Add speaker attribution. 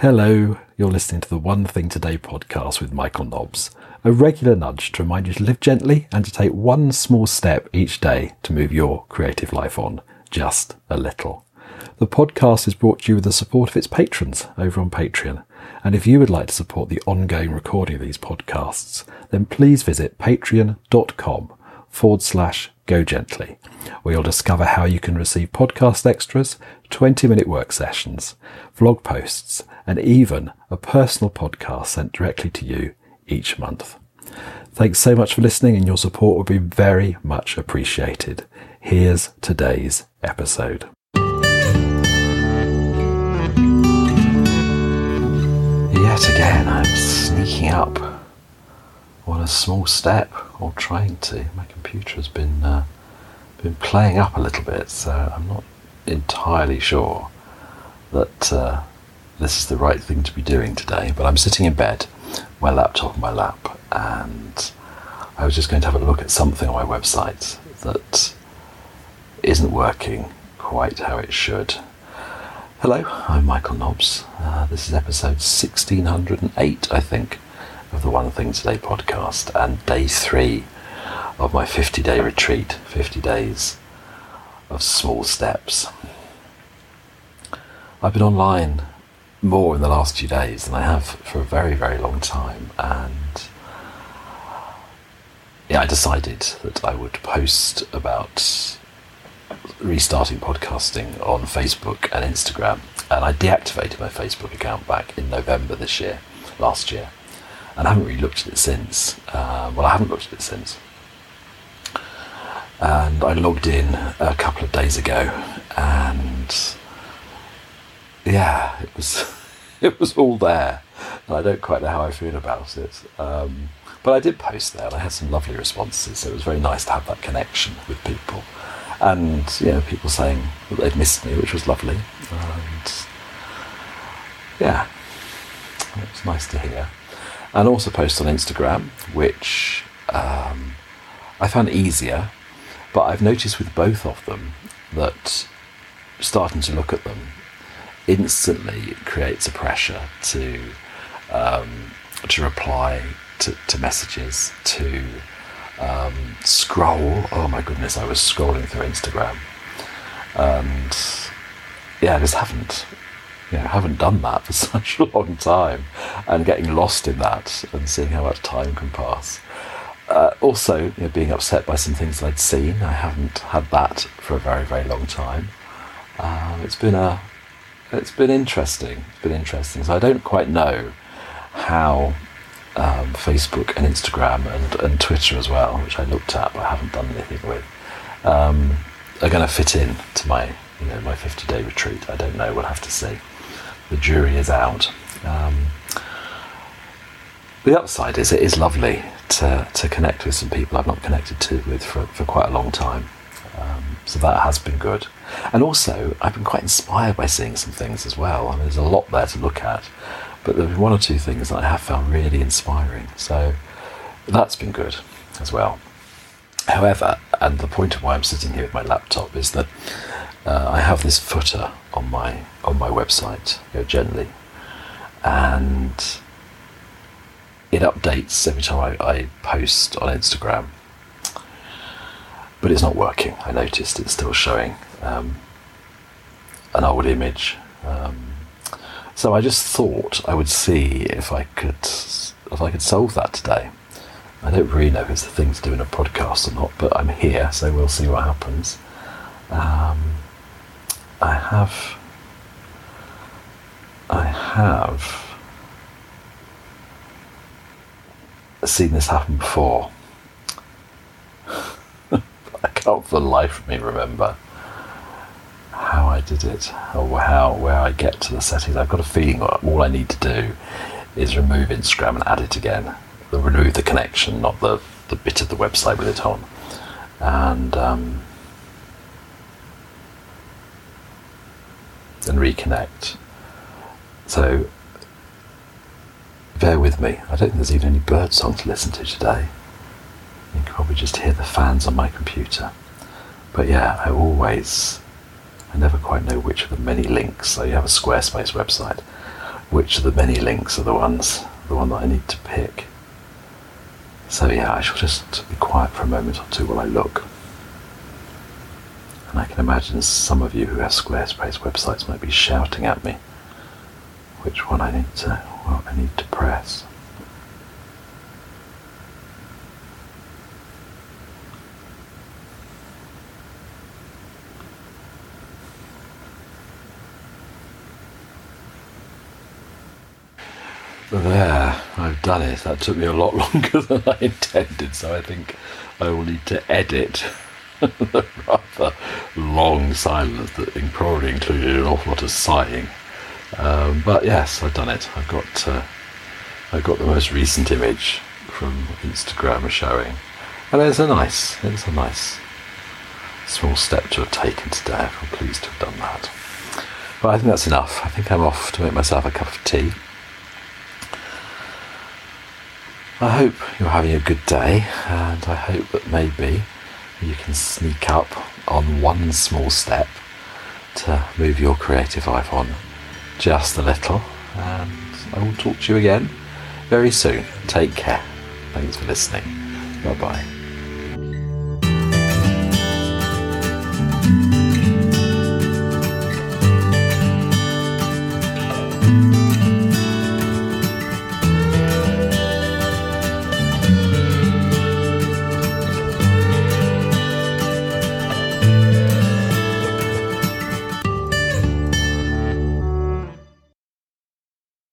Speaker 1: Hello, you're listening to the One Thing Today podcast with Michael Nobbs, a regular nudge to remind you to live gently and to take one small step each day to move your creative life on just a little. The podcast is brought to you with the support of its patrons over on Patreon. And if you would like to support the ongoing recording of these podcasts, then please visit patreon.com forward slash go gently, where you'll discover how you can receive podcast extras, 20 minute work sessions, vlog posts, and even a personal podcast sent directly to you each month. Thanks so much for listening, and your support would be very much appreciated. Here's today's episode. Yet again, I'm sneaking up on a small step, or trying to. My computer has been uh, been playing up a little bit, so I'm not entirely sure that uh, this is the right thing to be doing today. But I'm sitting in bed, my laptop on my lap, and I was just going to have a look at something on my website that isn't working quite how it should. Hello, I'm Michael Nobbs. Uh, this is episode 1608, I think, of the One Thing Today podcast, and day three of my 50 day retreat 50 days of small steps. I've been online more in the last few days than I have for a very, very long time, and yeah, I decided that I would post about restarting podcasting on Facebook and Instagram, and I deactivated my Facebook account back in November this year, last year, and I haven't really looked at it since. Uh, well, I haven't looked at it since, and I logged in a couple of days ago, and yeah, it was it was all there, and I don't quite know how I feel about it. Um, but I did post there, and I had some lovely responses, so it was very nice to have that connection with people and you know, people saying that they'd missed me, which was lovely. And yeah, it was nice to hear. And also post on Instagram, which um, I found easier, but I've noticed with both of them that starting to look at them instantly creates a pressure to um, to reply to, to messages, to um, scroll. Oh my goodness, I was scrolling through Instagram, and yeah, I just haven't, yeah, haven't done that for such a long time, and getting lost in that and seeing how much time can pass. Uh, also, you know, being upset by some things I'd seen. I haven't had that for a very, very long time. Uh, it's been a, it's been interesting. It's been interesting. So I don't quite know how um, Facebook and Instagram and, and Twitter as well, which I looked at but I haven't done anything with, um, are going to fit in to my you know my 50 day retreat. I don't know. We'll have to see. The jury is out. Um, the upside is it is lovely to, to connect with some people I've not connected to with for, for quite a long time. Um, so that has been good. And also, I've been quite inspired by seeing some things as well. I mean, there's a lot there to look at. But there have been one or two things that I have found really inspiring. So that's been good as well. However, and the point of why I'm sitting here with my laptop is that uh, I have this footer on my on my website, you know, generally, and it updates every time I, I post on Instagram. But it's not working. I noticed it's still showing um, an old image. Um, so I just thought I would see if I could if I could solve that today. I don't really know if it's the thing to do in a podcast or not, but I'm here, so we'll see what happens. Um, I have I have seen this happen before. I can't for the life of me remember how I did it or how where I get to the settings. I've got a feeling all I need to do is remove Instagram and add it again. Remove the connection, not the, the bit of the website with it on. And um, and reconnect. So bear with me. I don't think there's even any bird song to listen to today. You can probably just hear the fans on my computer. But yeah, I always I never quite know which of the many links. So you have a Squarespace website. which of the many links are the ones, the one that I need to pick. So yeah, I shall just be quiet for a moment or two while I look. And I can imagine some of you who have Squarespace websites might be shouting at me which one I need to what I need to press. There, I've done it. That took me a lot longer than I intended, so I think I will need to edit the rather long silence that probably included an awful lot of sighing. Um, but yes, I've done it. I've got uh, I've got the most recent image from Instagram showing, and it's a nice it's a nice small step to have taken today. I'm pleased to have done that. But I think that's enough. I think I'm off to make myself a cup of tea. I hope you're having a good day, and I hope that maybe you can sneak up on one small step to move your creative life on just a little. And I will talk to you again very soon. Take care. Thanks for listening. Bye bye.